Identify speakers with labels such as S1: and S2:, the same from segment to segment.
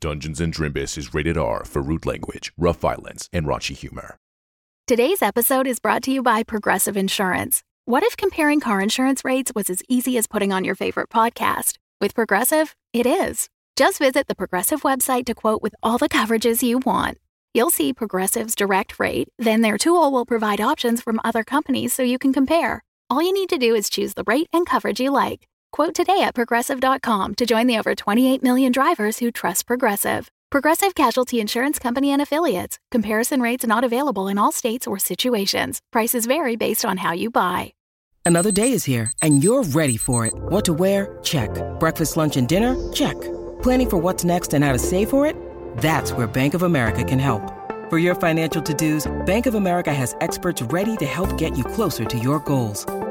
S1: Dungeons and Drimbus is rated R for rude language, rough violence, and raunchy humor.
S2: Today's episode is brought to you by Progressive Insurance. What if comparing car insurance rates was as easy as putting on your favorite podcast? With Progressive, it is. Just visit the Progressive website to quote with all the coverages you want. You'll see Progressive's direct rate, then their tool will provide options from other companies so you can compare. All you need to do is choose the rate and coverage you like. Quote today at progressive.com to join the over 28 million drivers who trust Progressive. Progressive Casualty Insurance Company and Affiliates. Comparison rates not available in all states or situations. Prices vary based on how you buy.
S3: Another day is here, and you're ready for it. What to wear? Check. Breakfast, lunch, and dinner? Check. Planning for what's next and how to save for it? That's where Bank of America can help. For your financial to dos, Bank of America has experts ready to help get you closer to your goals.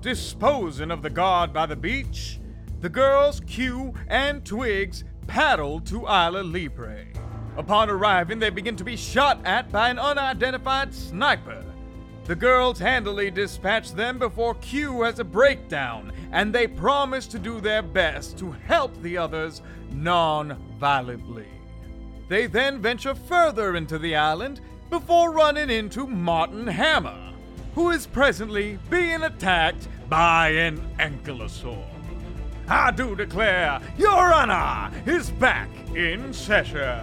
S4: disposing of the guard by the beach, the girls, Q, and Twigs paddle to Isla Libre. Upon arriving, they begin to be shot at by an unidentified sniper. The girls handily dispatch them before Q has a breakdown, and they promise to do their best to help the others non violently. They then venture further into the island before running into Martin Hammer, who is presently being attacked by an ankylosaur. I do declare, Your Honor is back in session.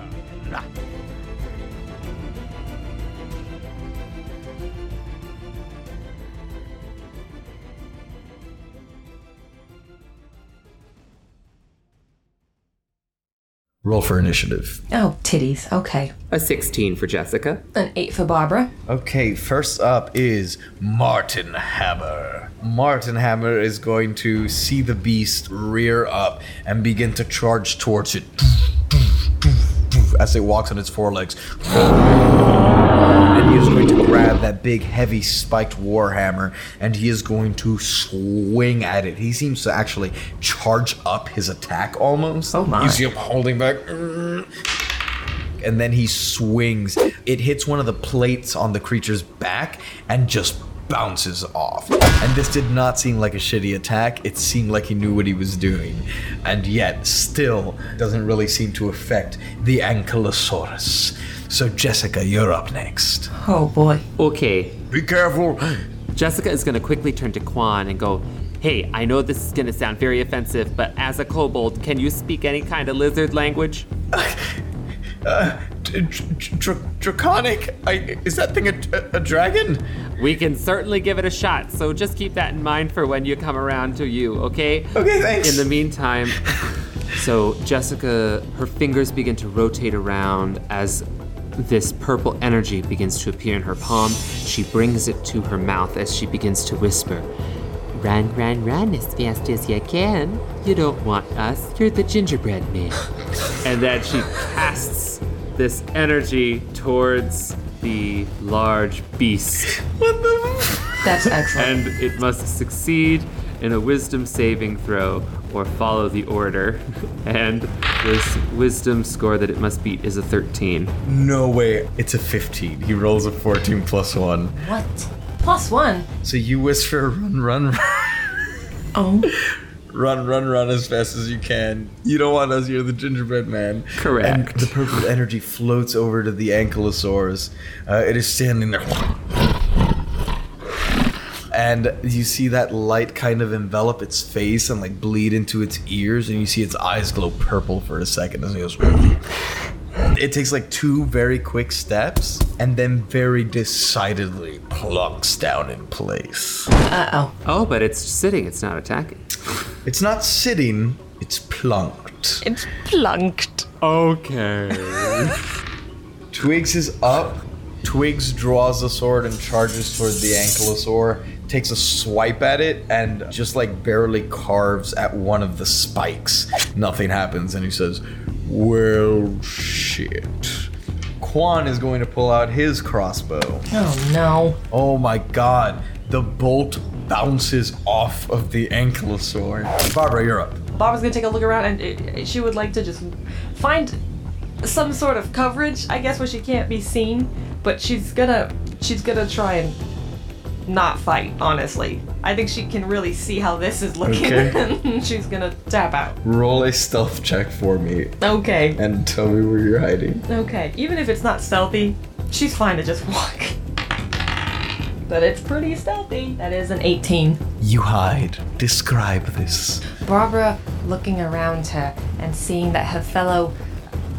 S5: Roll for initiative.
S6: Oh, titties. Okay.
S7: A 16 for Jessica.
S6: An 8 for Barbara.
S5: Okay, first up is Martin Hammer. Martin Hammer is going to see the beast rear up and begin to charge towards it as it walks on its forelegs. And he is going to grab that big, heavy, spiked warhammer and he is going to swing at it. He seems to actually charge up his attack almost.
S6: Oh my.
S5: You see him holding back. And then he swings. It hits one of the plates on the creature's back and just bounces off. And this did not seem like a shitty attack. It seemed like he knew what he was doing. And yet, still doesn't really seem to affect the Ankylosaurus. So, Jessica, you're up next.
S6: Oh boy.
S7: Okay,
S5: Be careful.
S7: Jessica is going to quickly turn to Quan and go, Hey, I know this is going to sound very offensive, but as a kobold, can you speak any kind of lizard language?
S5: D- dr- dr- draconic? I, is that thing a, a, a dragon?
S7: We can certainly give it a shot, so just keep that in mind for when you come around to you, okay?
S5: Okay, thanks.
S7: In the meantime, so Jessica, her fingers begin to rotate around as this purple energy begins to appear in her palm. She brings it to her mouth as she begins to whisper. Run, run, run as fast as you can. You don't want us. You're the gingerbread man. and then she casts this energy towards the large beast.
S6: That's excellent.
S7: And it must succeed in a wisdom saving throw or follow the order. And this wisdom score that it must beat is a 13.
S5: No way. It's a 15. He rolls a 14 plus 1.
S6: what? Plus one.
S5: So you whisper, run, run, run.
S6: Oh.
S5: run, run, run as fast as you can. You don't want us. You're the gingerbread man.
S7: Correct.
S5: And the purple energy floats over to the ankylosaurus. Uh, it is standing there. And you see that light kind of envelop its face and like bleed into its ears, and you see its eyes glow purple for a second as it goes. It takes like two very quick steps and then very decidedly plunks down in place.
S6: Uh oh.
S7: Oh, but it's sitting, it's not attacking.
S5: It's not sitting, it's plunked.
S6: It's plunked.
S7: Okay.
S5: Twigs is up. Twigs draws the sword and charges toward the ankylosaur, takes a swipe at it, and just like barely carves at one of the spikes. Nothing happens, and he says, Well, shit. Quan is going to pull out his crossbow.
S6: Oh no.
S5: Oh my god. The bolt bounces off of the ankylosaur. Barbara, you're up.
S6: Barbara's gonna take a look around and uh, she would like to just find some sort of coverage, I guess, where she can't be seen. But she's gonna she's gonna try and not fight. Honestly, I think she can really see how this is looking.
S5: Okay.
S6: and she's gonna tap out.
S5: Roll a stealth check for me
S6: Okay.
S5: and tell me where you're hiding.
S6: Okay. Even if it's not stealthy, she's fine to just walk. But it's pretty stealthy. That is an 18.
S5: You hide. Describe this.
S6: Barbara looking around her and seeing that her fellow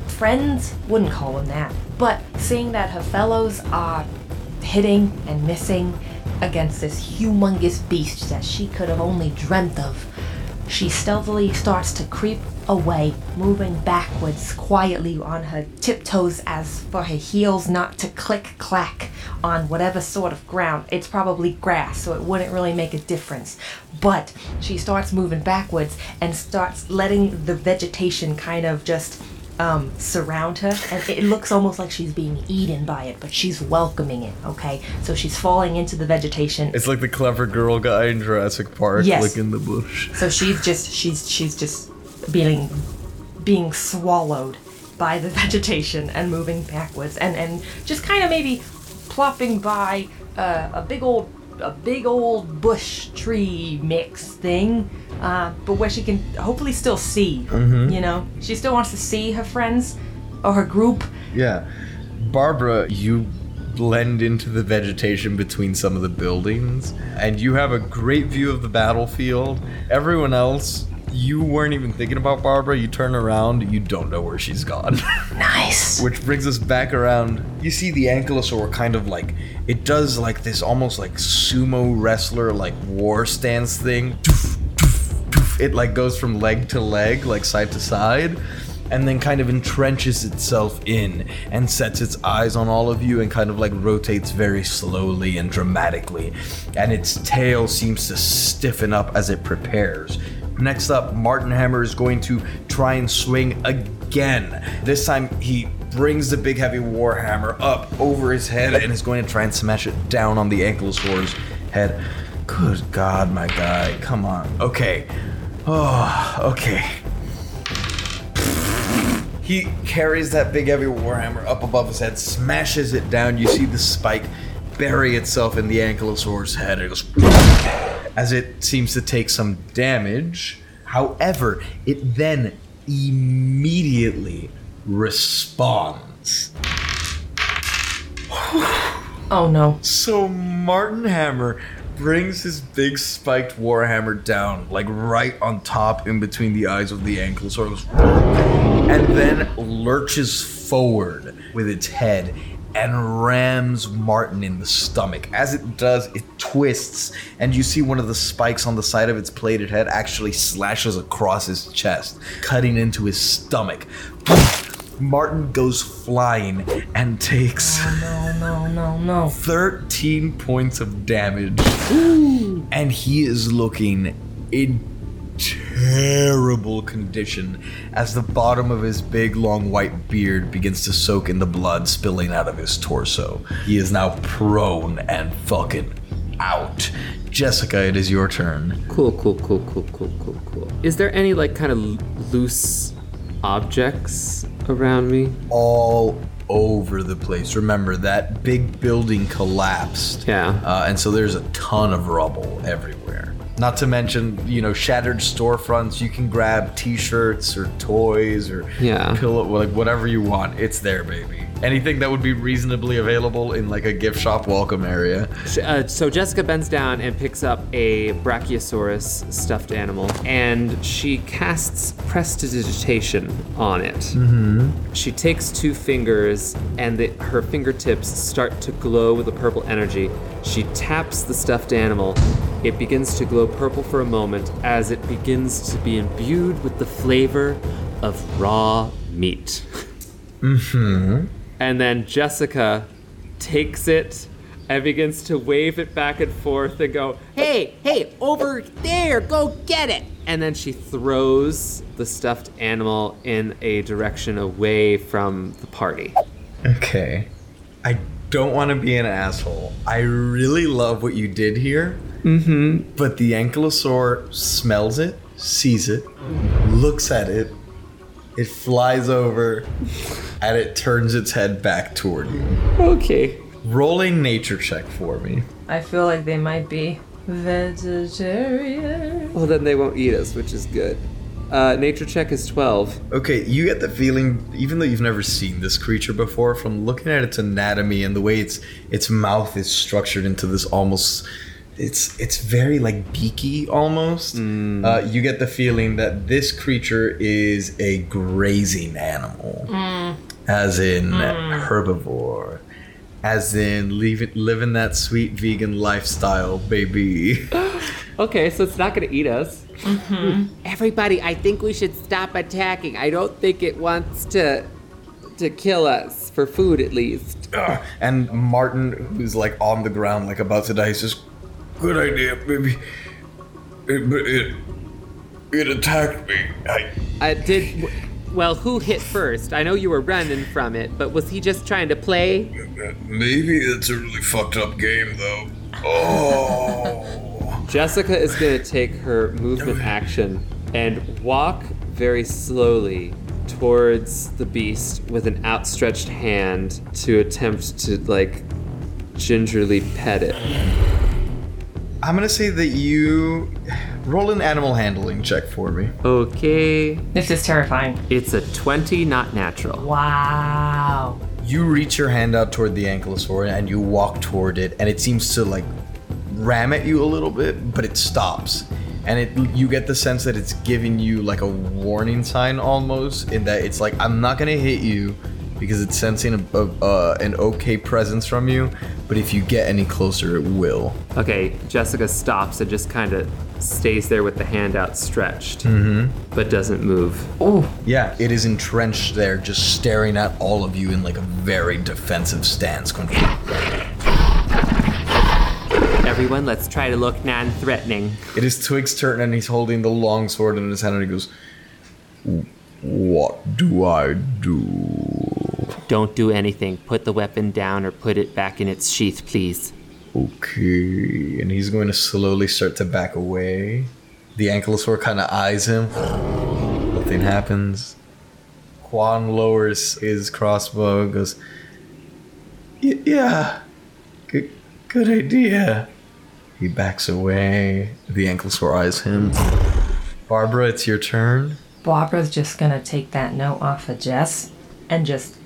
S6: friends wouldn't call them that, but seeing that her fellows are hitting and missing against this humongous beast that she could have only dreamt of, she stealthily starts to creep away, moving backwards quietly on her tiptoes as for her heels not to click clack on whatever sort of ground. It's probably grass, so it wouldn't really make a difference. But she starts moving backwards and starts letting the vegetation kind of just um, surround her, and it looks almost like she's being eaten by it, but she's welcoming it. Okay, so she's falling into the vegetation.
S5: It's like the clever girl guy in Jurassic Park,
S6: Yes.
S5: like in the bush.
S6: So she's just she's she's just being being swallowed by the vegetation and moving backwards and and just kind of maybe plopping by uh, a big old a big old bush tree mix thing, uh, but where she can hopefully still see. You know, she still wants to see her friends or her group.
S5: Yeah. Barbara, you blend into the vegetation between some of the buildings, and you have a great view of the battlefield. Everyone else, you weren't even thinking about Barbara. You turn around, you don't know where she's gone.
S6: Nice.
S5: Which brings us back around. You see the ankylosaur kind of like it does like this almost like sumo wrestler like war stance thing. It like goes from leg to leg, like side to side, and then kind of entrenches itself in and sets its eyes on all of you and kind of like rotates very slowly and dramatically. And its tail seems to stiffen up as it prepares. Next up, Martin Hammer is going to try and swing again. This time he brings the big heavy warhammer up over his head and is going to try and smash it down on the ankylosaur's head. Good God, my guy. Come on. Okay. Oh, okay. He carries that big heavy warhammer up above his head, smashes it down. You see the spike bury itself in the ankylosaur's head. It goes as it seems to take some damage. However, it then immediately responds.
S6: Oh no.
S5: So Martin Hammer brings his big spiked warhammer down, like right on top in between the eyes of the ankylosaurus, and then lurches forward with its head and rams Martin in the stomach. As it does, it twists, and you see one of the spikes on the side of its plated head actually slashes across his chest, cutting into his stomach. Martin goes flying and takes
S6: No, no, no, no.
S5: 13 points of damage. And he is looking in terrible condition as the bottom of his big long white beard begins to soak in the blood spilling out of his torso. He is now prone and fucking out. Jessica, it is your turn.
S7: Cool, cool, cool, cool, cool, cool, cool. Is there any like kind of loose objects around me?
S5: All over the place. Remember that big building collapsed.
S7: Yeah.
S5: Uh, and so there's a ton of rubble everywhere. Not to mention, you know, shattered storefronts. You can grab T-shirts or toys or
S7: Yeah.
S5: pillow, like whatever you want. It's there, baby. Anything that would be reasonably available in like a gift shop welcome area.
S7: Uh, so Jessica bends down and picks up a Brachiosaurus stuffed animal, and she casts prestidigitation on it. Mm-hmm. She takes two fingers, and the, her fingertips start to glow with a purple energy. She taps the stuffed animal. It begins to glow purple for a moment as it begins to be imbued with the flavor of raw meat. And then Jessica takes it and begins to wave it back and forth and go, Hey, hey, over there, go get it! And then she throws the stuffed animal in a direction away from the party.
S5: Okay. I don't want to be an asshole. I really love what you did here. Mm-hmm. But the ankylosaur smells it, sees it, looks at it, it flies over, and it turns its head back toward you.
S7: Okay.
S5: Rolling nature check for me.
S6: I feel like they might be vegetarian.
S7: Well, then they won't eat us, which is good. Uh, nature check is 12.
S5: Okay, you get the feeling, even though you've never seen this creature before, from looking at its anatomy and the way its its mouth is structured into this almost, it's it's very like beaky almost. Mm. Uh, you get the feeling that this creature is a grazing animal, mm. as in mm. herbivore, as in leave living that sweet vegan lifestyle, baby.
S7: Okay, so it's not gonna eat us. Mm-hmm. Everybody, I think we should stop attacking. I don't think it wants to to kill us for food, at least.
S5: Ugh. And Martin, who's like on the ground, like about to die, he says, "Good idea, maybe. It, it, it attacked me. I,
S7: I did. Well, who hit first? I know you were running from it, but was he just trying to play?
S5: maybe it's a really fucked up game, though. Oh,
S7: Jessica is gonna take her movement action and walk very slowly towards the beast with an outstretched hand to attempt to like gingerly pet it.
S5: I'm gonna say that you roll an animal handling check for me.
S7: Okay,
S6: This is terrifying.
S7: it's a 20, not natural.
S6: Wow.
S5: You reach your hand out toward the ankylosaur and you walk toward it, and it seems to like ram at you a little bit, but it stops. And it you get the sense that it's giving you like a warning sign almost, in that it's like I'm not gonna hit you because it's sensing a, a, uh, an okay presence from you, but if you get any closer, it will.
S7: Okay, Jessica stops and just kind of stays there with the hand outstretched, but doesn't move.
S6: Oh,
S5: Yeah, it is entrenched there, just staring at all of you in like a very defensive stance.
S7: Everyone, let's try to look non threatening.
S5: It is Twig's turn, and he's holding the long sword in his hand, and he goes, "What do I do?"
S7: Don't do anything. Put the weapon down or put it back in its sheath, please.
S5: Okay, and he's going to slowly start to back away. The ankylosaur kind of eyes him. Nothing happens. Quan lowers his crossbow, and goes, "Y- "Yeah, good, good idea." He backs away. The ankylosaur eyes him. Barbara, it's your turn.
S6: Barbara's just gonna take that note off of Jess and just.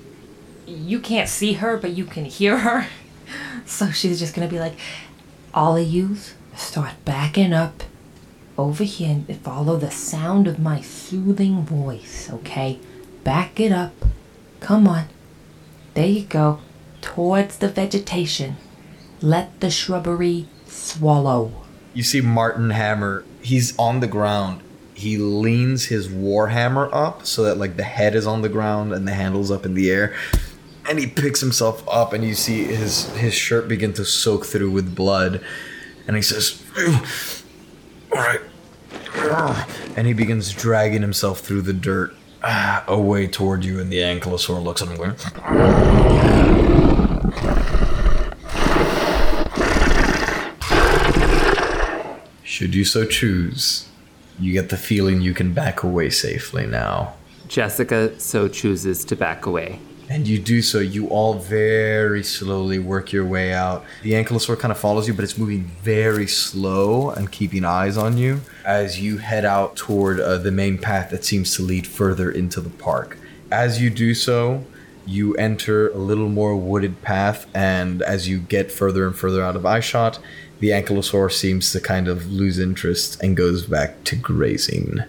S6: You can't see her, but you can hear her. So she's just gonna be like, all of yous start backing up over here and follow the sound of my soothing voice, okay? Back it up. Come on. There you go. Towards the vegetation. Let the shrubbery swallow.
S5: You see Martin Hammer. He's on the ground. He leans his war hammer up so that like the head is on the ground and the handle's up in the air. And he picks himself up and you see his his shirt begin to soak through with blood. And he says, "All right." And he begins dragging himself through the dirt ah, away toward you and the ankylosaur looks at him going, Should you so choose, you get the feeling you can back away safely now.
S7: Jessica so chooses to back away.
S5: And you do so, you all very slowly work your way out. The ankylosaur kind of follows you, but it's moving very slow and keeping eyes on you as you head out toward uh, the main path that seems to lead further into the park. As you do so, you enter a little more wooded path, and as you get further and further out of eyeshot, the ankylosaur seems to kind of lose interest and goes back to grazing.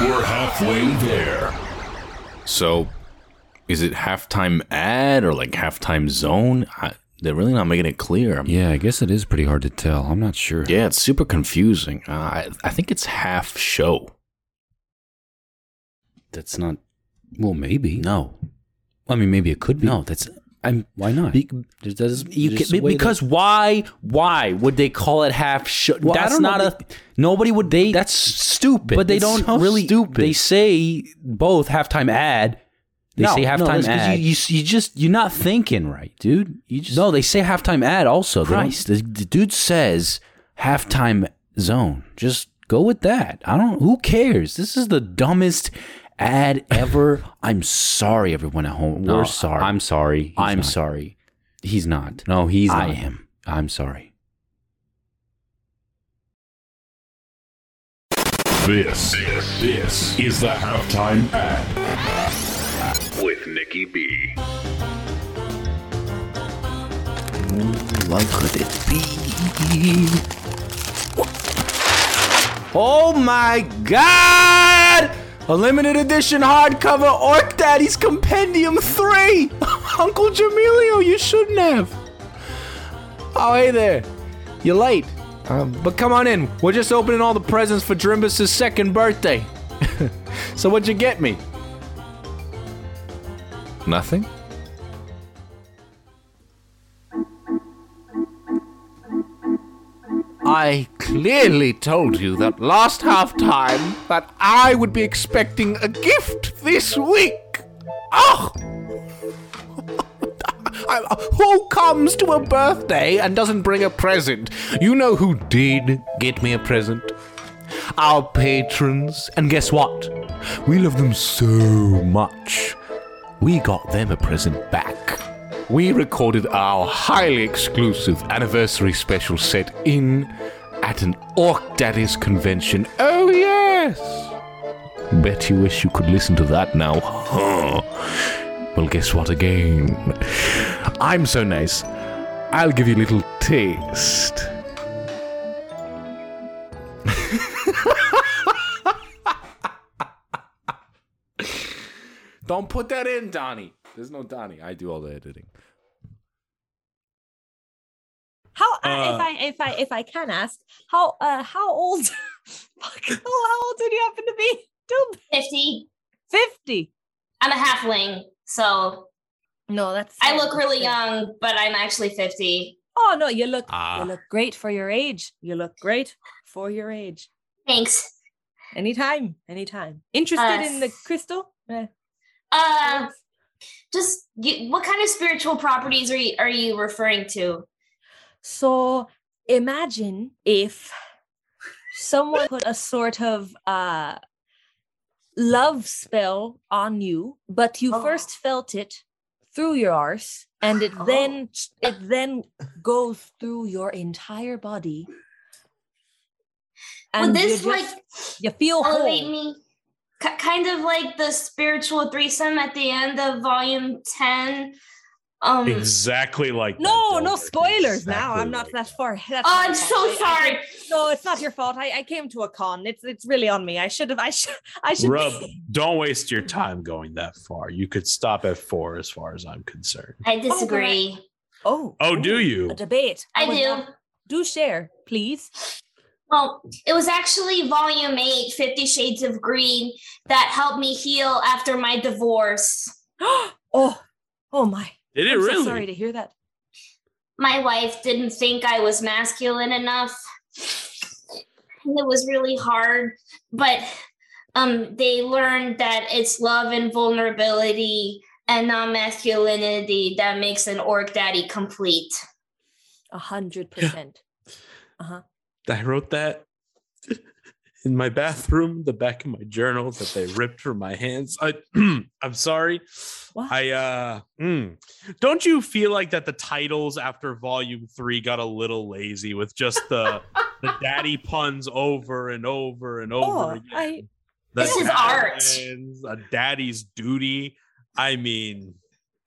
S1: We're halfway there. So, is it halftime ad or like halftime zone? I, they're really not making it clear. I'm-
S8: Yeah, I guess it is pretty hard to tell. I'm not sure.
S1: Yeah, it's super confusing. Uh, I, I think it's half show.
S8: That's not. Well, maybe.
S1: No.
S8: I mean, maybe it could be.
S1: No, that's
S9: I'm
S10: Why not?
S9: Be-
S10: does-
S9: you can, because why? Why would they call it half? Sh-
S10: Well,
S9: that's
S10: don't know.
S9: not a. Nobody would.
S10: They-
S9: That's stupid.
S10: but they
S9: It's
S10: don't
S9: so
S10: really.
S9: Stupid.
S10: They say both halftime ad. They
S9: No,
S10: say halftime
S9: 'cause
S10: ad.
S9: You, you, you just you're not thinking right, dude. You just
S10: no, they say halftime ad also.
S9: Christ. The, the dude says halftime zone. Just go with that. I don't. Who cares? This is the dumbest ad ever. I'm sorry, everyone at home.
S10: No,
S9: We're sorry.
S10: I'm sorry. He's
S9: I'm
S10: not.
S9: sorry.
S10: He's not. No, he's
S9: I
S10: not.
S9: am.
S10: I'm sorry.
S1: This, this is the halftime ad with Nikki B.
S9: Like could it be? Oh my god! A limited edition hardcover Orc Daddy's Compendium 3! Uncle Jamilio, you shouldn't have. Oh, hey there. You're late. Um, but come on in. We're just opening all the presents for Drimbus' second birthday. so what'd you get me? Nothing? I clearly told you that last half time that I would be expecting a gift this week. Oh! Who comes to a birthday and doesn't bring a present? You know who did get me a present? Our patrons. And guess what? We love them so much. We got them a present back. We recorded our highly exclusive anniversary special set in at an Orc Daddies convention. Oh, yes! Bet you wish you could listen to that now. Huh. Well, guess what again? I'm so nice. I'll give you a little taste. Don't put that in, Donnie. There's no Donnie. I do all the editing.
S6: How uh,
S11: Uh,
S6: if I if I if I can ask how uh how old fuck, how, how old did you happen to be? Dude,
S11: 50.
S6: 50.
S11: I'm a halfling, so
S6: No, that's
S11: I look really
S6: good.
S11: young, but I'm actually 50.
S6: Oh no, you look
S10: Ah.
S6: you look great for your age. You look great for your age.
S11: Thanks.
S6: Anytime, anytime. Interested
S11: Uh,
S6: in the crystal? Eh.
S11: Uh, just you, what kind of spiritual properties are you, are you referring to?
S6: So imagine if someone put a sort of uh love spell on you, but you
S11: Oh.
S6: first felt it through your arse, and it then it then goes through your entire body.
S11: Would
S6: you
S11: this
S6: just-
S11: like
S6: you feel
S11: elevate
S6: whole.
S11: me? Kind of like the spiritual threesome at the end of volume 10. Um,
S12: Exactly like that,
S6: No, no
S12: Delbert.
S6: spoilers now. I'm not
S12: like
S6: that far. That's
S11: Oh, I'm
S6: fault.
S11: so
S6: I- I
S11: sorry.
S6: came- no, it's not your fault. I, I came to a con. It's it's really on me. I should have. I should. I should.
S12: Rub, don't waste your time going that far. You could stop at four, as far as I'm concerned.
S11: I disagree.
S6: Oh.
S12: Oh, do you?
S6: A debate.
S11: I
S6: would
S11: do.
S6: love- Do share, please.
S11: Well, it was actually volume 8, Fifty Shades of Green, that helped me heal after my divorce.
S6: oh, oh my.
S12: Did it
S6: I'm so
S12: really?
S6: sorry to hear that.
S11: My wife didn't think I was masculine enough. And it was really hard, but um they learned that it's love and vulnerability and not masculinity that makes an orc daddy complete.
S6: A hundred percent. Uh huh.
S12: I wrote that in my bathroom, the back of my journal that they ripped from my hands. I, I'm sorry. I uh, mm. don't you feel like that the titles after volume three got a little lazy with just the the daddy puns over and over and over
S6: Oh,
S12: again?
S6: I.
S11: This is art.
S12: wins, A daddy's duty. I mean,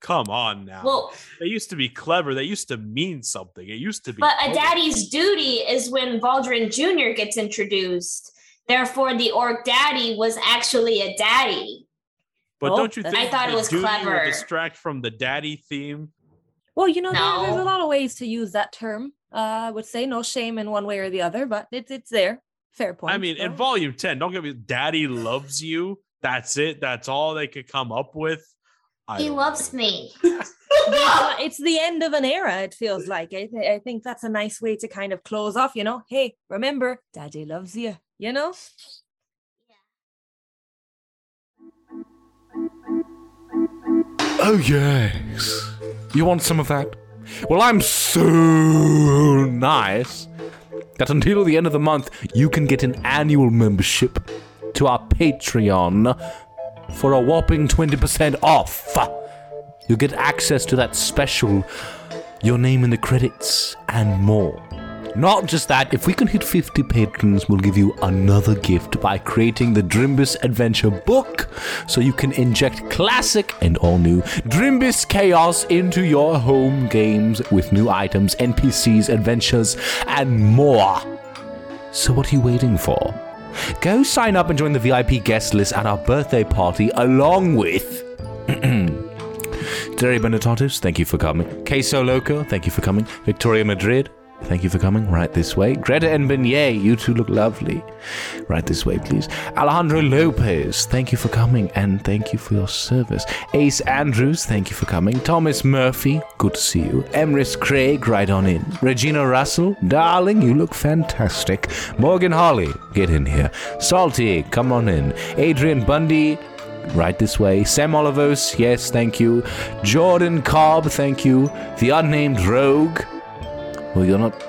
S12: come on now.
S11: Well-
S12: they used to be clever. They used to mean something. It used to be.
S11: But a daddy's duty is when Valdrin Jr. gets introduced. Therefore, the orc daddy was actually a daddy.
S12: But
S6: Oh,
S12: don't you think
S11: I thought it was
S12: duty will
S11: clever.
S12: distract from the daddy theme?
S6: Well, you know, there, there's a lot of ways to use that term. Uh, I would say no shame in one way or the other, but it's it's there. Fair point.
S12: I mean, in volume 10, don't get me daddy loves you. That's it. That's all they could come up with. I
S11: He
S12: don't
S11: loves me.
S13: It's- it's the end of an era. It feels like. I, th- I think that's a nice way to kind of close off. You know, hey, remember, Daddy loves you. You know.
S9: Oh, yes. You want some of that? Well, I'm so nice that until the end of the month, you can get an annual membership to our Patreon for a whopping 20% off. You'll get access to that special, your name in the credits, and more. Not just that, if we can hit 50 patrons, we'll give you another gift by creating the Drimbus Adventure book so you can inject classic and all new Drimbus chaos into your home games with new items, NPCs, adventures, and more. So, what are you waiting for? Go sign up and join the VIP guest list at our birthday party along with. Terry Benetatos, thank you for coming. Queso Loco, thank you for coming. Victoria Madrid, thank you for coming. Right this way. Greta and Beignet, you two look lovely. Right this way, please. Alejandro Lopez, thank you for coming and thank you for your service. Ace Andrews, thank you for coming. Thomas Murphy, good to see you. Emrys Craig, right on in. Regina Russell, darling, you look fantastic. Morgan Holly, get in here. Salty, come on in. Adrian Bundy, Right this way. Sam Olivos, yes, thank you. Jordan Cobb, thank you. The unnamed rogue. Well, you're not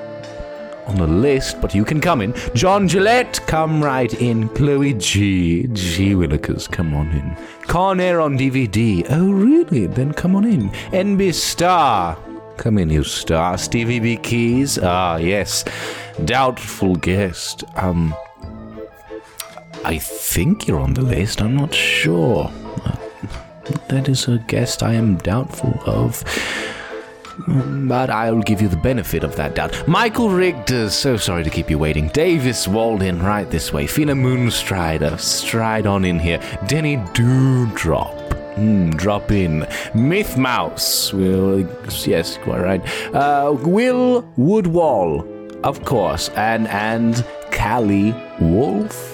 S9: on the list, but you can come in. John Gillette, come right in. Chloe G. G. Willikers, come on in. Con Air on DVD. Oh, really? Then come on in. NB Star. Come in, you star. Stevie B. Keys. Ah, yes. Doubtful guest. Um. I think you're on the list. I'm not sure. That is a guest I am doubtful of. Mm, But I'll give you the benefit of that doubt. Michael Richter, so sorry to keep you waiting. Davis Walden, right this way. Fina Moonstrider, stride on in here. Denny Dewdrop. Hmm, drop in. Myth Mouse. Will, yes, quite right. Uh, Will Woodwall, of course. And, and Callie Wolf.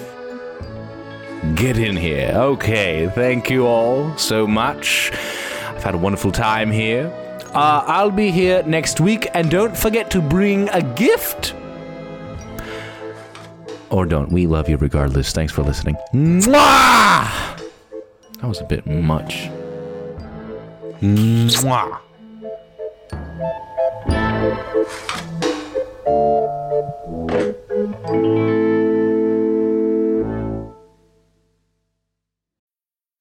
S9: Get in here. Okay, thank you all so much. I've had a wonderful time here. Uh, I'll be here next week, and don't forget to bring a gift. Or don't. We love you regardless. Thanks for listening. Mwah! That was a bit much. Mwah!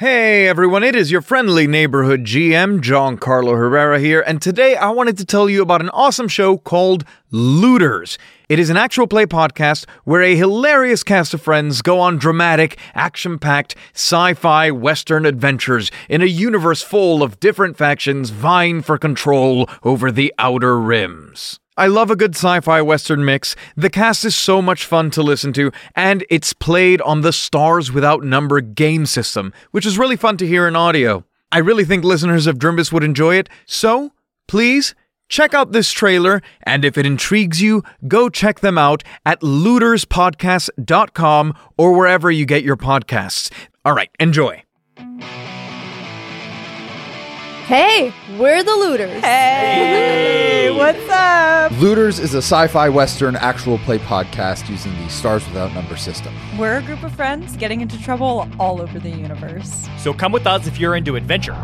S4: Hey everyone, it is your friendly neighborhood GM, John Carlo Herrera here, and today I wanted to tell you about an awesome show called Looters. It is an actual play podcast where a hilarious cast of friends go on dramatic, action packed, sci fi Western adventures in a universe full of different factions vying for control over the Outer Rims. I love a good sci fi Western mix. The cast is so much fun to listen to, and it's played on the Stars Without Number game system, which is really fun to hear in audio. I really think listeners of Drimbus would enjoy it, so please check out this trailer, and if it intrigues you, go check them out at looterspodcast.com or wherever you get your podcasts. All right, enjoy.
S14: Hey, we're the looters.
S15: Hey,
S14: what's up?
S15: Looters is a sci fi Western actual play podcast using the Stars Without Number system.
S16: We're a group of friends getting into trouble all over the universe.
S17: So come with us if you're into adventure.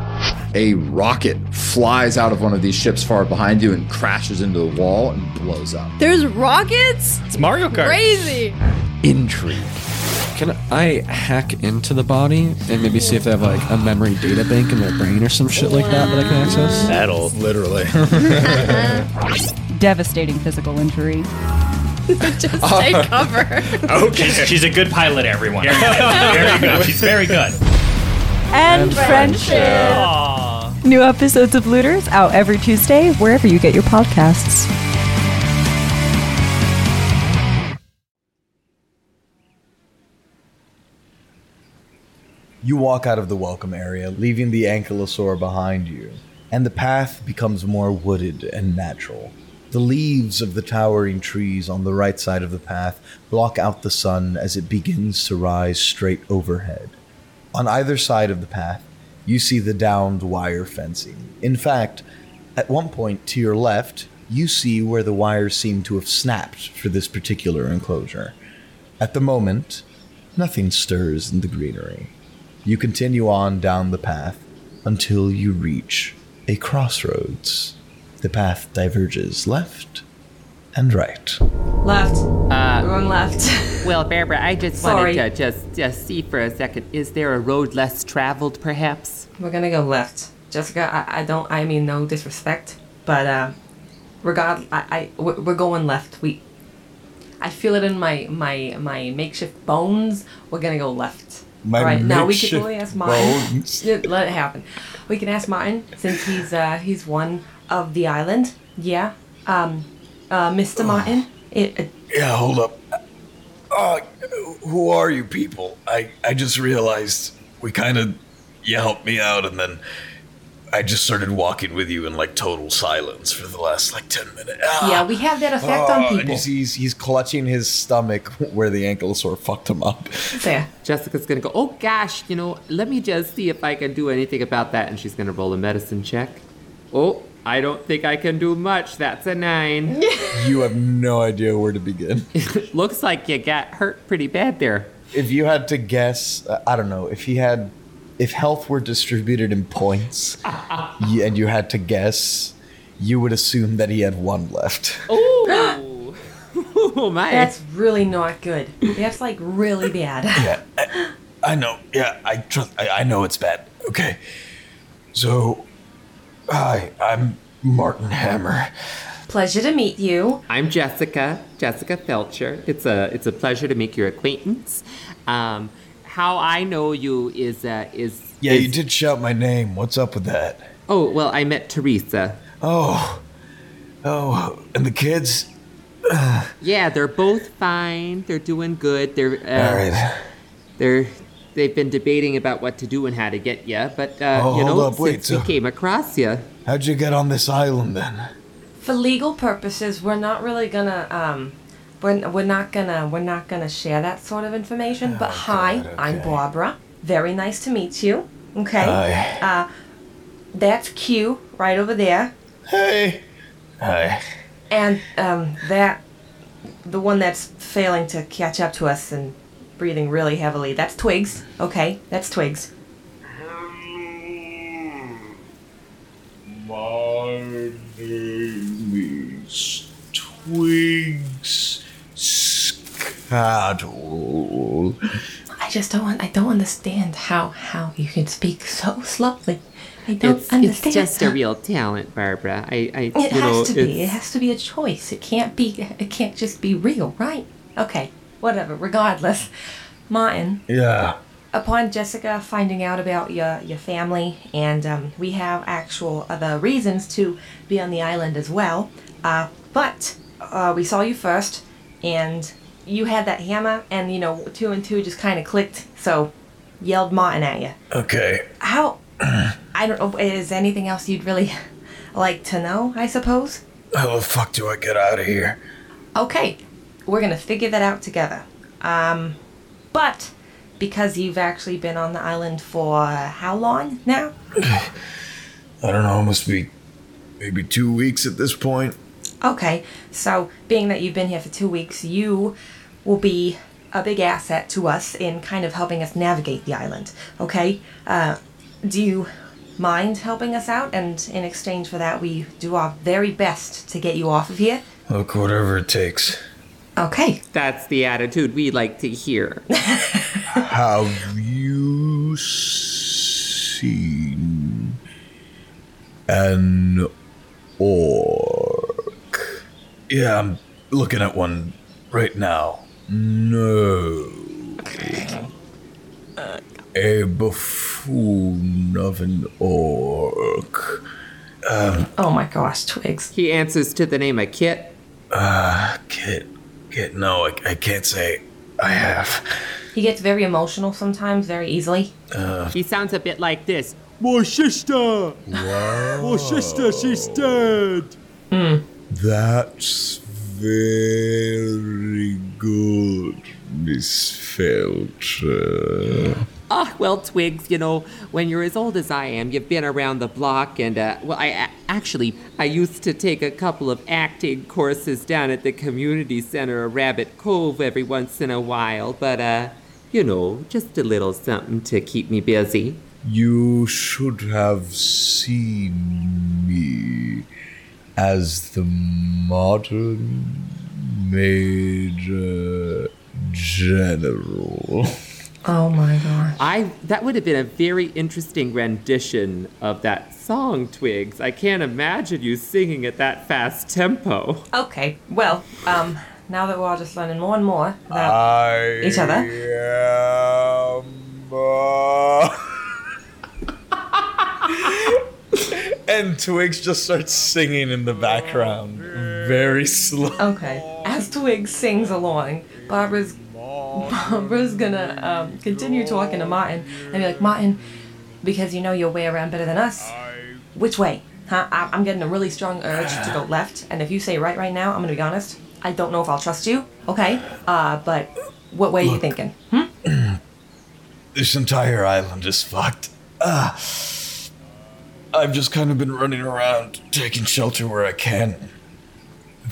S15: A rocket flies out of one of these ships far behind you and crashes into the wall and blows up.
S14: There's rockets?
S17: It's Mario Kart.
S14: Crazy.
S15: Intrigue.
S18: Can I hack into the body and maybe see if they have like a memory data bank in their brain or some shit like that that I can access?
S17: That'll
S15: literally.
S16: Devastating physical injury.
S14: Just take cover.
S17: Okay. She's, she's a good pilot, everyone. Very good. Very good. She's very good.
S16: And,
S17: friendship.
S16: friendship.
S17: Aw.
S16: New episodes of Looters out every Tuesday, wherever you get your podcasts.
S5: You walk out of the welcome area, leaving the ankylosaur behind you, and the path becomes more wooded and natural. The leaves of the towering trees on the right side of the path block out the sun as it begins to rise straight overhead. On either side of the path, you see the downed wire fencing. In fact, at one point to your left, you see where the wires seem to have snapped for this particular enclosure. At the moment, nothing stirs in the greenery. You continue on down the path until you reach a crossroads. The path diverges left and right.
S6: Left.
S7: Uh,
S6: We're left.
S7: well, Barbara, I just
S6: Sorry.
S7: wanted to just just see for a second. Is there a road less traveled, perhaps?
S6: We're gonna go left. Jessica, I, I don't, I mean no disrespect, but uh, regard, I, I, we're we're going left. We, I feel it in my, my, my makeshift bones. We're gonna go left.
S5: My
S6: right, now we can only ask Martin. Let it happen. We can ask Martin since he's uh he's one of the island. Yeah. Um, uh, Mr. Martin. It, it,
S5: Yeah, hold up. Uh, who are you people? I, I just realized we kind of, you helped me out, and then I just started walking with you in like total silence for the last like 10 minutes. Ah.
S6: yeah, we have that effect
S5: Oh,
S6: on
S5: and
S6: people.
S5: he's, he's, he's clutching his stomach where the ankylosaur fucked him up.
S6: Fair.
S7: Jessica's gonna go. Oh gosh, you know, let me just see if I can do anything about that, and she's gonna roll a medicine check. Oh, I don't think I can do much. That's a nine.
S5: You have no idea where to begin.
S7: Looks like you got hurt pretty bad there.
S5: If you had to guess, uh, I don't know, if he had, if health were distributed in points, y- and you had to guess, you would assume that he had one left.
S7: Oh, oh my.
S6: That's really not good. That's like really bad.
S5: yeah, I, I know. Yeah, I trust. I, I know it's bad. Okay, so, hi, I'm Martin Hammer.
S6: Pleasure to meet you.
S7: I'm Jessica, Jessica Felcher. It's a it's a pleasure to make your acquaintance. Um, how I know you is uh, is
S5: Yeah,
S7: is-
S5: you did shout my name. What's up with that?
S7: Oh well, I met Teresa.
S5: Oh, oh, and the kids.
S7: Yeah, they're both fine. They're doing good. They're uh,
S5: All right.
S7: They're they've been debating about what to do and how to get you, but uh,
S5: Oh,
S7: you know,
S5: hold up, wait,
S7: since we came across you.
S5: How'd you get on this island then?
S6: For legal purposes, we're not really gonna um we're, we're not gonna we're not gonna share that sort of information. but hi, I'm Barbara. Very nice to meet you. Okay.
S5: Hi.
S6: Uh, that's Q right over there,
S5: Hey. Hi.
S6: and um that the one that's failing to catch up to us and breathing really heavily. That's Twigs. Okay, that's Twigs.
S19: My name is Twigs
S5: Scattle.
S6: I just don't want, I don't understand how how you can speak so slowly. I don't
S7: It's,
S6: understand.
S7: it's just a real talent, Barbara. I, I
S6: It
S7: you know,
S6: has to be. It has to be a choice. It can't be. It can't just be real, right? Okay, whatever. Regardless, Martin.
S5: Yeah.
S6: Upon Jessica finding out about your your family, and um, we have actual other reasons to be on the island as well. Uh, but uh, we saw you first, and you had that hammer, and you know two and two just kind of clicked. So yelled Martin at you.
S5: Okay.
S6: How? I don't know. Is anything else you'd really like to know? I suppose.
S5: How the fuck do I get out of here?
S6: Okay, we're gonna figure that out together. Um, but because you've actually been on the island for how long now?
S5: I don't know. Must be maybe two weeks at this point.
S6: Okay, so being that you've been here for two weeks, you will be a big asset to us in kind of helping us navigate the island. Okay, uh, do you mind helping us out? And in exchange for that, we do our very best to get you off of here.
S5: Look, whatever it takes.
S6: Okay.
S7: That's the attitude we like to hear.
S5: Have you seen an orc? Yeah, I'm looking at one right now. No. A buffoon. of an orc. Um,
S6: Oh my gosh, Twigs.
S7: He answers to the name of Kit.
S5: uh, Kit, Kit, no, I, I can't say I have.
S6: He gets very emotional sometimes, very easily.
S5: Uh,
S7: He sounds a bit like this.
S5: My sister! Wow. My sister, she's dead! That's very good, Miss Felcher.
S7: Ah, well, Twigs, you know, when you're as old as I am, you've been around the block, and, uh, well, I actually, I used to take a couple of acting courses down at the community center of Rabbit Cove every once in a while, but, uh, you know, just a little something to keep me busy.
S5: You should have seen me as the modern Major General.
S6: Oh my gosh.
S7: I that would have been a very interesting rendition of that song, Twigs. I can't imagine you singing at that fast tempo.
S6: Okay, well, um, now that we're all just learning more and more about
S5: I
S6: each other.
S5: am, uh, and Twigs just starts singing in the background, very slow.
S6: Okay. As Twig sings along, Barbara's Barbara's gonna um, continue talking to Martin and be like, Martin, because you know your way around better than us. Which way? Huh? I- I'm getting a really strong urge to go left, and if you say right right now, I'm gonna be honest. I don't know if I'll trust you. Okay. Uh, but what way are you
S5: Look.
S6: thinking?
S5: This entire island is fucked. Ah. I've just kind of been running around, taking shelter where I can.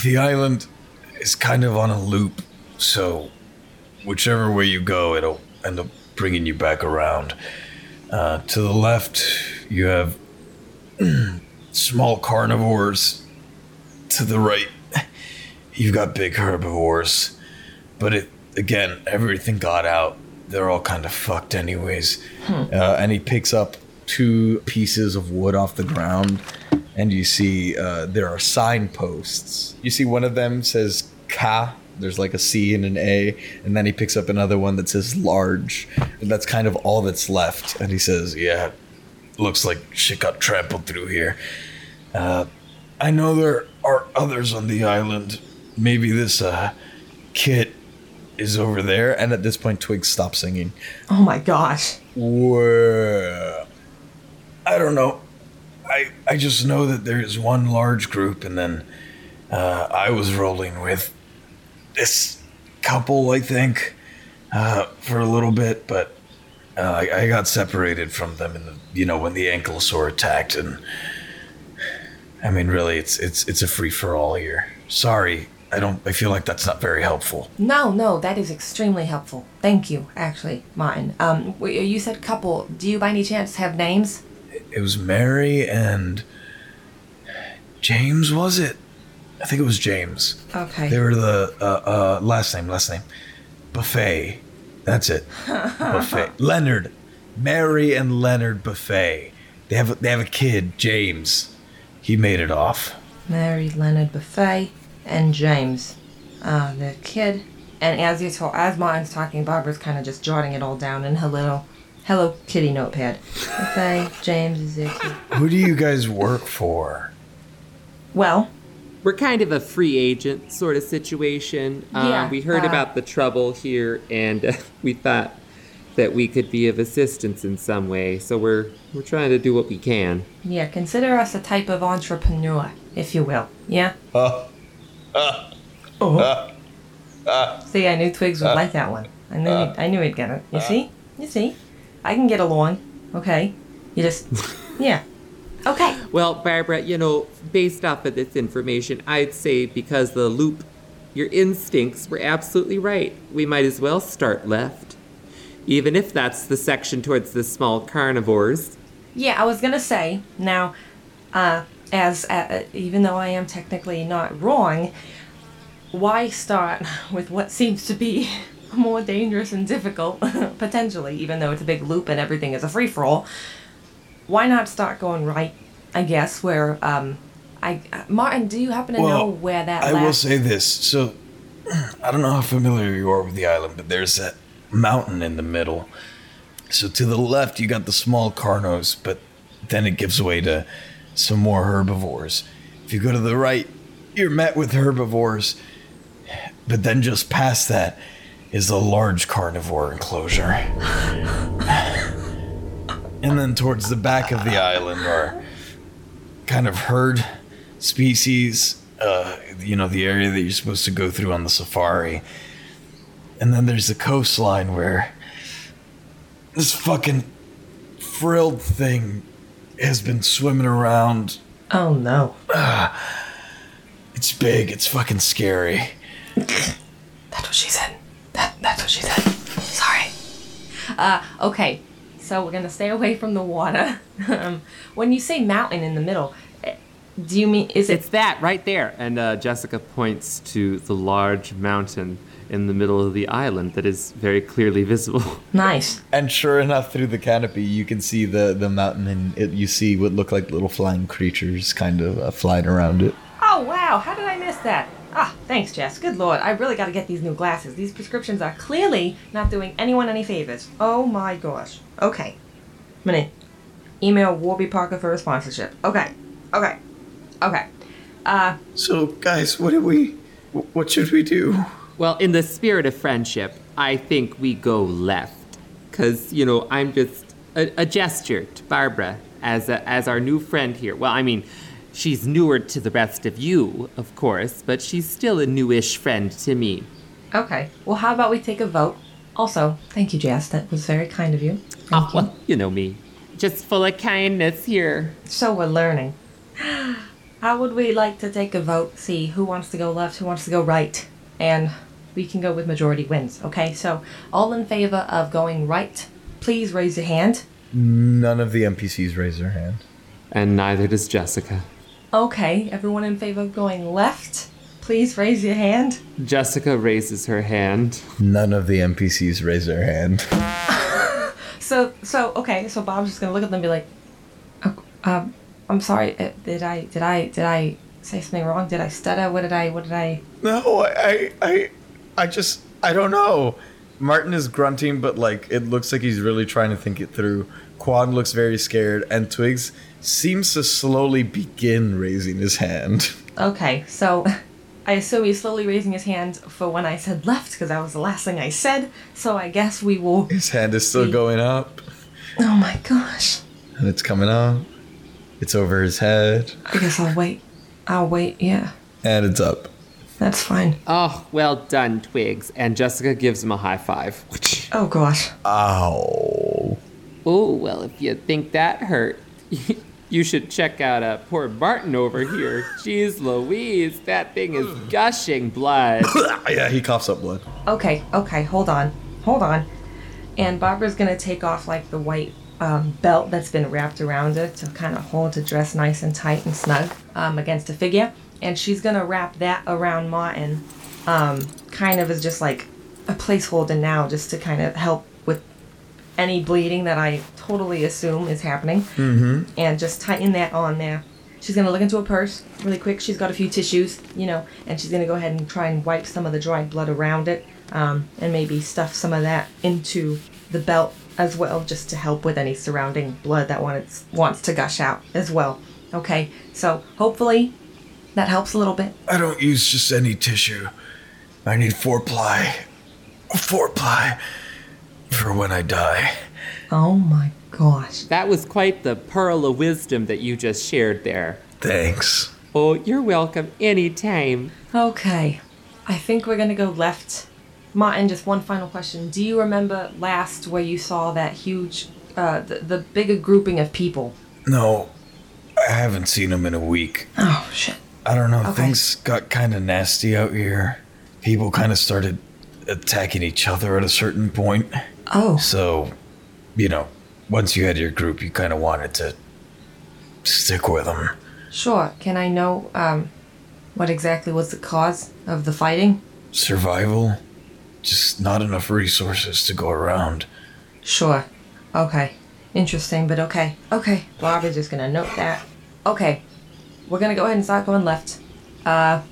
S5: The island is kind of on a loop, so whichever way you go, it'll end up bringing you back around. Uh, to the left, you have small carnivores. To the right, you've got big herbivores. But it again, everything got out. They're all kind of fucked, anyways.
S6: Hmm.
S20: Uh, and he picks up two pieces of wood off the ground, and you see uh, there are signposts. You see one of them says "Ka." There's like a C and an A, and then he picks up another one that says "large," and that's kind of all that's left. And he says, "Yeah, looks like shit got trampled through here." Uh, I know there are others on the island. Maybe this uh, kit is over there. And at this point, Twig stops singing.
S6: Oh my gosh.
S5: Well, I don't know. I I just know that there is one large group, and then uh, I was rolling with this couple, I think, uh, for a little bit, but uh, I, I got separated from them, in the, you know, when the ankylosaur attacked, and I mean, really, it's it's it's a free for all here. Sorry, I don't. I feel like that's not very helpful.
S6: No, no, that is extremely helpful. Thank you, actually, Martin. Um, you said couple. Do you by any chance have names?
S5: It was Mary and James, was it? I think it was James.
S6: Okay.
S5: They were the uh, uh, last name, last name. Buffet. That's it. Buffet. Leonard. Mary and Leonard Buffet. They have a, they have a kid, James. He made it off.
S6: Mary, Leonard, Buffet, and James. Uh, the kid. And as you talk, as Martin's talking, Barbara's kind of just jotting it all down in her little Hello Kitty notepad. Buffet, James, Ezekiel.
S5: Who do you guys work for?
S6: Well,
S7: We're kind of a free agent sort of situation. Uh,
S6: Yeah,
S7: we heard
S6: uh,
S7: about the trouble here, and uh, we thought that we could be of assistance in some way. So we're we're trying to do what we can.
S6: yeah, consider us a type of entrepreneur, if you will. Yeah?
S5: Uh, uh,
S6: Oh.
S5: uh, uh,
S6: See, I knew Twigs would
S5: Uh,
S6: like that one. I knew,
S5: uh,
S6: he'd, I knew he'd get it. You
S5: uh.
S6: see? You see? I can get along. Okay? You just, yeah. Okay.
S7: Well, Barbara, you know, based off of this information, I'd say because the loop, your instincts were absolutely right. We might as well start left. Even if that's the section towards the small carnivores.
S6: Yeah, I was gonna say now, uh, as uh, even though I am technically not wrong, why start with what seems to be more dangerous and difficult potentially, even though it's a big loop and everything is a free for all? Why not start going right? I guess where um, I Martin, do you happen to know where that
S5: I
S6: last?
S5: will say this. So, I don't know how familiar you are with the island, but there's that mountain in the middle.
S19: So to the left, you got the small carnos, but then it gives way to some more herbivores. If you go to the right, you're met with herbivores, but then just past that is a large carnivore enclosure. and then towards the back of the island are kind of herd species, uh, you know, the area that you're supposed to go through on the safari. And then there's the coastline where this fucking frilled thing has been swimming around.
S6: Oh no.
S19: Ah, it's big, it's fucking scary.
S6: That's what she said. Uh, okay, so we're gonna stay away from the water. um, when you say mountain in the middle, eh, do you mean is it?
S7: It's that right there. And uh, Jessica points to the large mountain in the middle of the island that is very clearly visible.
S6: Nice.
S5: And sure enough, through the canopy, you can see the, the mountain, and it, you see what look like little flying creatures kind of uh, flying around it.
S6: Oh wow! How did I miss that? Ah, thanks, Jess. Good lord, I really got to get these new glasses. These prescriptions are clearly not doing anyone any favors. Oh my gosh. Okay. I'm gonna email Warby Parker for a sponsorship. Okay. Okay. Okay. Uh,
S19: So, guys, what do we. What should we do?
S7: Well, in the spirit of friendship, I think we go left. Because, you know, I'm just a, a gesture to Barbara as, a, as our new friend here. Well, I mean, she's newer to the rest of you, of course, but she's still a newish friend to me.
S6: okay. Well, how about we take a vote? Also, thank you, Jess. That was very kind of you.
S7: Oh, well, you know me. Just full of kindness here.
S6: So we're learning. How would we like to take a vote? See who wants to go left, who wants to go right, and we can go with majority wins. Okay, so all in favor of going right, please raise your hand.
S5: None of the NPCs raise their hand.
S7: And neither does Jessica.
S6: Okay, everyone in favor of going left, please raise your hand.
S7: Jessica raises her hand.
S5: None of the NPCs raise their hand.
S6: So, so okay, so Bob's just gonna look at them and be like, "Oh, um, "I'm sorry. uh, Did I, did I, did I say something wrong? Did I stutter? What did I, what did I?"
S5: No, I, I, I just, I don't know. Martin is grunting, but like it looks like he's really trying to think it through. Quad looks very scared, and Twigs seems to slowly begin raising his hand.
S6: Okay, so I assume he's slowly raising his hand for when I said left because that was the last thing I said. So I guess we will.
S5: His hand is still
S6: See.
S5: going up,
S6: Oh my gosh.
S5: and it's coming up. It's over his head,
S6: I guess I'll wait. I'll wait. Yeah,
S5: and it's up.
S6: that's fine.
S7: Oh, well done, Twigs. And Jessica gives him a high five.
S6: Oh gosh.
S5: Ow.
S7: Oh, well, if you think that hurt, you should check out uh, poor Martin over here. Jeez Louise, that thing is gushing blood.
S5: yeah, he coughs up blood.
S6: Okay, okay, hold on. Hold on. And Barbara's gonna take off like the white um, belt that's been wrapped around it to kind of hold the dress nice and tight and snug um, against the figure. And she's gonna wrap that around Martin, um, kind of as just like a placeholder now, just to kind of help with any bleeding that I totally assume is happening.
S5: Mm-hmm.
S6: and just tighten that on there. She's gonna look into her purse really quick. She's got a few tissues, you know, and she's gonna go ahead and try and wipe some of the dried blood around it, um, and maybe stuff some of that into the belt as well, just to help with any surrounding blood that wants wants to gush out as well. Okay, so hopefully that helps a little bit.
S19: I don't use just any tissue. I need four ply. Four ply for when I die.
S6: Oh my gosh.
S7: That was quite the pearl of wisdom that you just shared there.
S19: Thanks.
S7: Oh, you're welcome anytime.
S6: Okay, I think we're gonna go left. Martin, just one final question. Do you remember last where you saw that huge, uh, the, the bigger grouping of people?
S19: No, I haven't seen them in a week.
S6: Oh shit.
S19: I don't know.
S6: Okay.
S19: Things got kind of nasty out here. People kind of started attacking each other at a certain point.
S6: Oh.
S19: So, you know, once you had your group, you kind of wanted to stick with them.
S6: Sure. Can I know um, what exactly was the cause of the fighting?
S19: Survival, just not enough resources to go around.
S6: Sure. Okay. Interesting, but okay. Okay. Barbara's just gonna note that. Okay. We're gonna go ahead and start going left. Uh,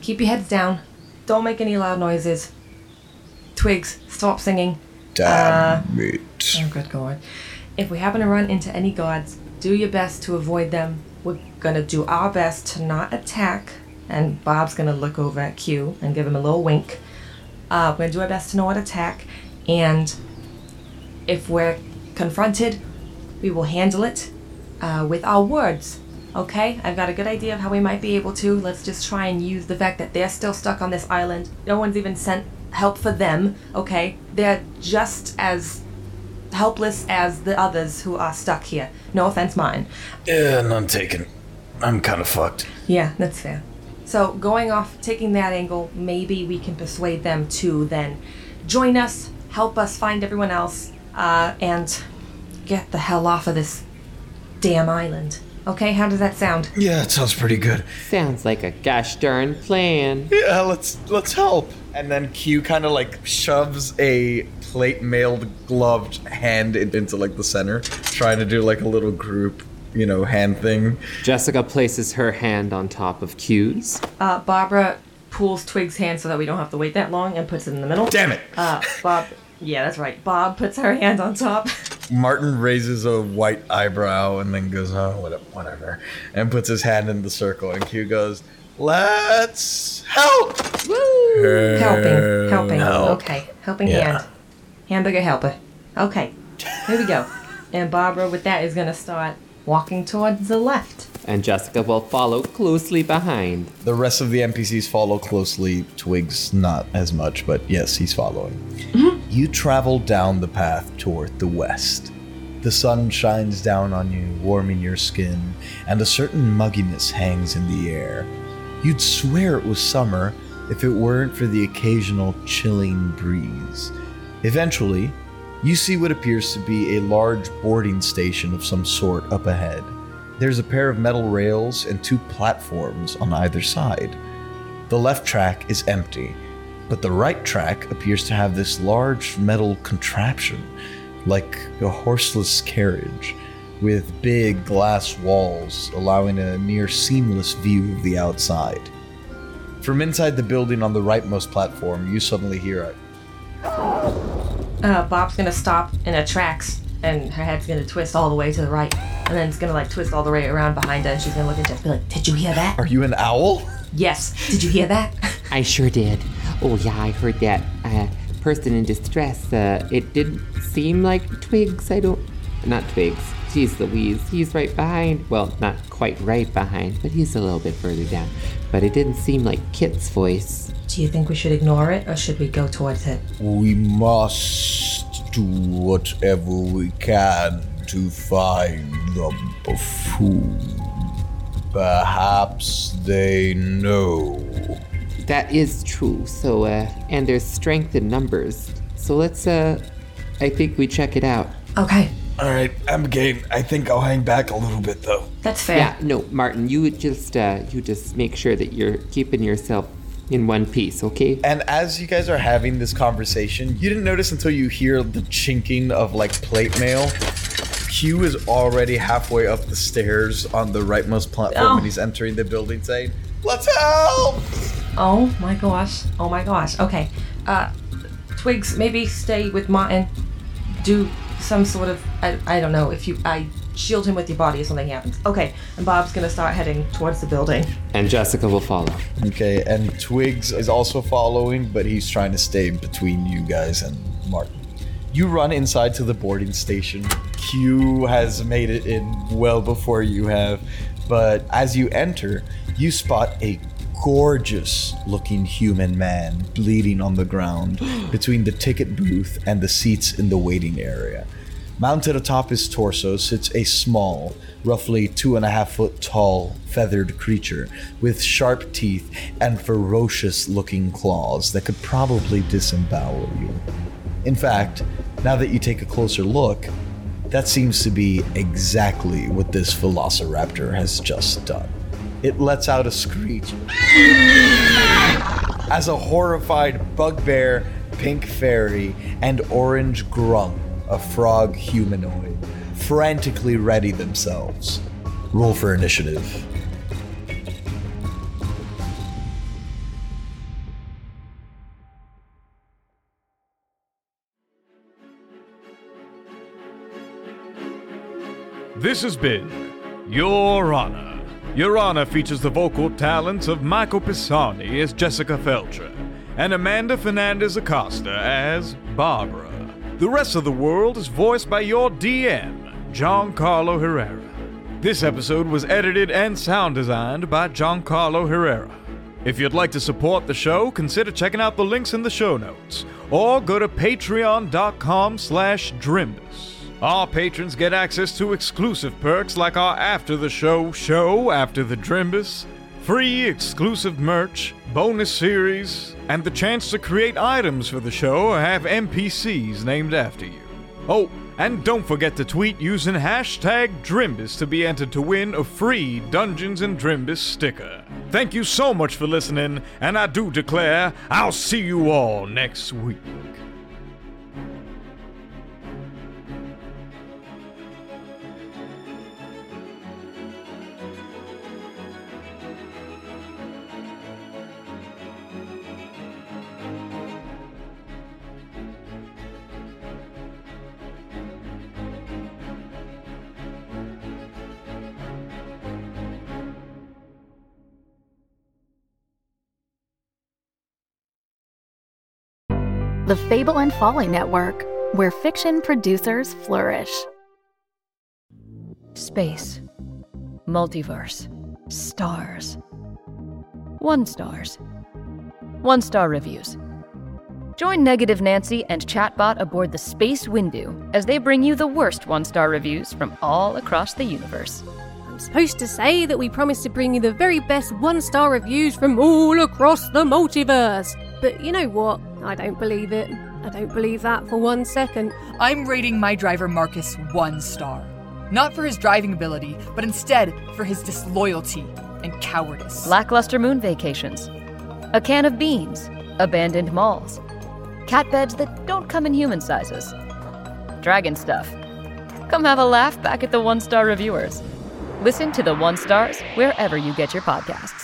S6: keep your heads down. Don't make any loud noises. Twigs, stop singing.
S19: Damn it.
S6: Oh, good God. If we happen to run into any gods, do your best to avoid them. We're gonna do our best to not attack. And Bob's gonna look over at Q and give him a little wink. Uh, we're gonna do our best to not attack. And if we're confronted, we will handle it uh, with our words. Okay? I've got a good idea of how we might be able to. Let's just try and use the fact that they're still stuck on this island. No one's even sent help for them. Okay? They're just as helpless as the others who are stuck here. No offense, mine.
S19: Yeah, none taken. I'm kind of fucked.
S6: Yeah, that's fair. So, going off, taking that angle, maybe we can persuade them to then join us, help us find everyone else, uh, and get the hell off of this damn island. Okay, how does that sound?
S19: Yeah, it sounds pretty good.
S7: Sounds like a gosh darn plan.
S5: Yeah, let's let's help. And then Q kind of like shoves a plate mailed gloved hand in- into like the center, trying to do like a little group, you know, hand thing.
S7: Jessica places her hand on top of Q's.
S6: Uh, Barbara pulls Twig's hand so that we don't have to wait that long and puts it in the middle.
S5: Damn it.
S6: Uh, Bob, yeah, that's right. Bob puts her hand on top.
S5: Martin raises a white eyebrow and then goes, "Oh, whatever," and puts his hand in the circle. And Q goes, "Let's help."
S6: Woo! Helping, helping.
S5: Help.
S6: Okay, helping
S5: Yeah.
S6: hand. Hamburger helper. Okay, here we go. And Barbara, with that, is gonna start walking towards the left.
S7: And Jessica will follow closely behind.
S5: The rest of the NPCs follow closely. Twigs not as much, but yes, he's following. You travel down the path toward the west. The sun shines down on you, warming your skin, and a certain mugginess hangs in the air. You'd swear it was summer if it weren't for the occasional chilling breeze. Eventually, you see what appears to be a large boarding station of some sort up ahead. There's a pair of metal rails and two platforms on either side. The left track is empty, but the right track appears to have this large metal contraption, like a horseless carriage, with big glass walls allowing a near seamless view of the outside. From inside the building on the rightmost platform, you suddenly hear a
S6: Uh, Bob's gonna stop in her tracks, and her head's gonna twist all the way to the right, and then it's gonna like twist all the way around behind her, and she's gonna look at Jess and be like, "Did you hear that?"
S5: Are you an owl?
S6: Yes. Did you hear that?
S7: I sure did. Oh, yeah, I heard that. Uh, person in distress. Uh, it didn't seem like Twigs. I don't. Not Twigs. Jeez Louise. He's right behind. Well, not quite right behind, but he's a little bit further down. But it didn't seem like Kit's voice.
S6: Do you think we should ignore it, or should we go towards it?
S19: We must do whatever we can to find the buffoon. Perhaps they know.
S7: That is true. So, uh, and there's strength in numbers. So let's, uh, I think we check it out.
S6: Okay.
S19: All right, I'm game. I think I'll hang back a little bit though.
S6: That's fair.
S7: Yeah, no, Martin, you just, uh, you just make sure that you're keeping yourself in one piece, okay?
S5: And as you guys are having this conversation, you didn't notice until you hear the chinking of like plate mail. Q is already halfway up the stairs on the rightmost platform
S6: Oh.
S5: and he's entering the building saying, Let's help!
S6: Oh my gosh. Oh my gosh. Okay. Uh, Twigs, maybe stay with Martin. Do some sort of I, I don't know if you I shield him with your body if something happens. Okay. And Bob's gonna start heading towards the building.
S7: And Jessica will follow.
S5: Okay, and Twigs is also following, but he's trying to stay between you guys and Martin. You run inside to the boarding station. Q has made it in well before you have, but as you enter, you spot a gorgeous looking human man bleeding on the ground between the ticket booth and the seats in the waiting area. Mounted atop his torso sits a small, roughly two and a half foot tall, feathered creature with sharp teeth and ferocious looking claws that could probably disembowel you. In fact, now that you take a closer look, that seems to be exactly what this velociraptor has just done it lets out a screech. As a horrified bugbear, pink fairy, and orange grung, a frog humanoid, frantically ready themselves. Roll for initiative.
S4: This has been Your Honor your Honor features the vocal talents of Michael Pisani as Jessica Felcher and Amanda Fernandez Acosta as Barbara. The rest of the world is voiced by your DM, Giancarlo Herrera. This episode was edited and sound designed by Giancarlo Herrera. If you'd like to support the show, consider checking out the links in the show notes, or go to patreon.com slash drimbus. Our patrons get access to exclusive perks like our After the Show show after the Drimbus, free exclusive merch, bonus series, and the chance to create items for the show or have NPCs named after you. Oh, and don't forget to tweet using hashtag Drimbus to be entered to win a free Dungeons and Drimbus sticker. Thank you so much for listening, and I do declare I'll see you all next week.
S2: Fable and Folly Network, where fiction producers flourish.
S21: Space. Multiverse. Stars. One stars. One star reviews. Join Negative Nancy and Chatbot aboard the Space Windu as they bring you the worst one star reviews from all across the universe.
S22: I'm supposed to say that we promise to bring you the very best one star reviews from all across the multiverse. But you know what? I don't believe it. I don't believe that for one second.
S23: I'm rating my driver Marcus one star. Not for his driving ability, but instead for his disloyalty and cowardice.
S21: Lackluster moon vacations. A can of beans. Abandoned malls. Cat beds that don't come in human sizes. Dragon stuff. Come have a laugh back at the one star reviewers. Listen to the one stars wherever you get your podcasts.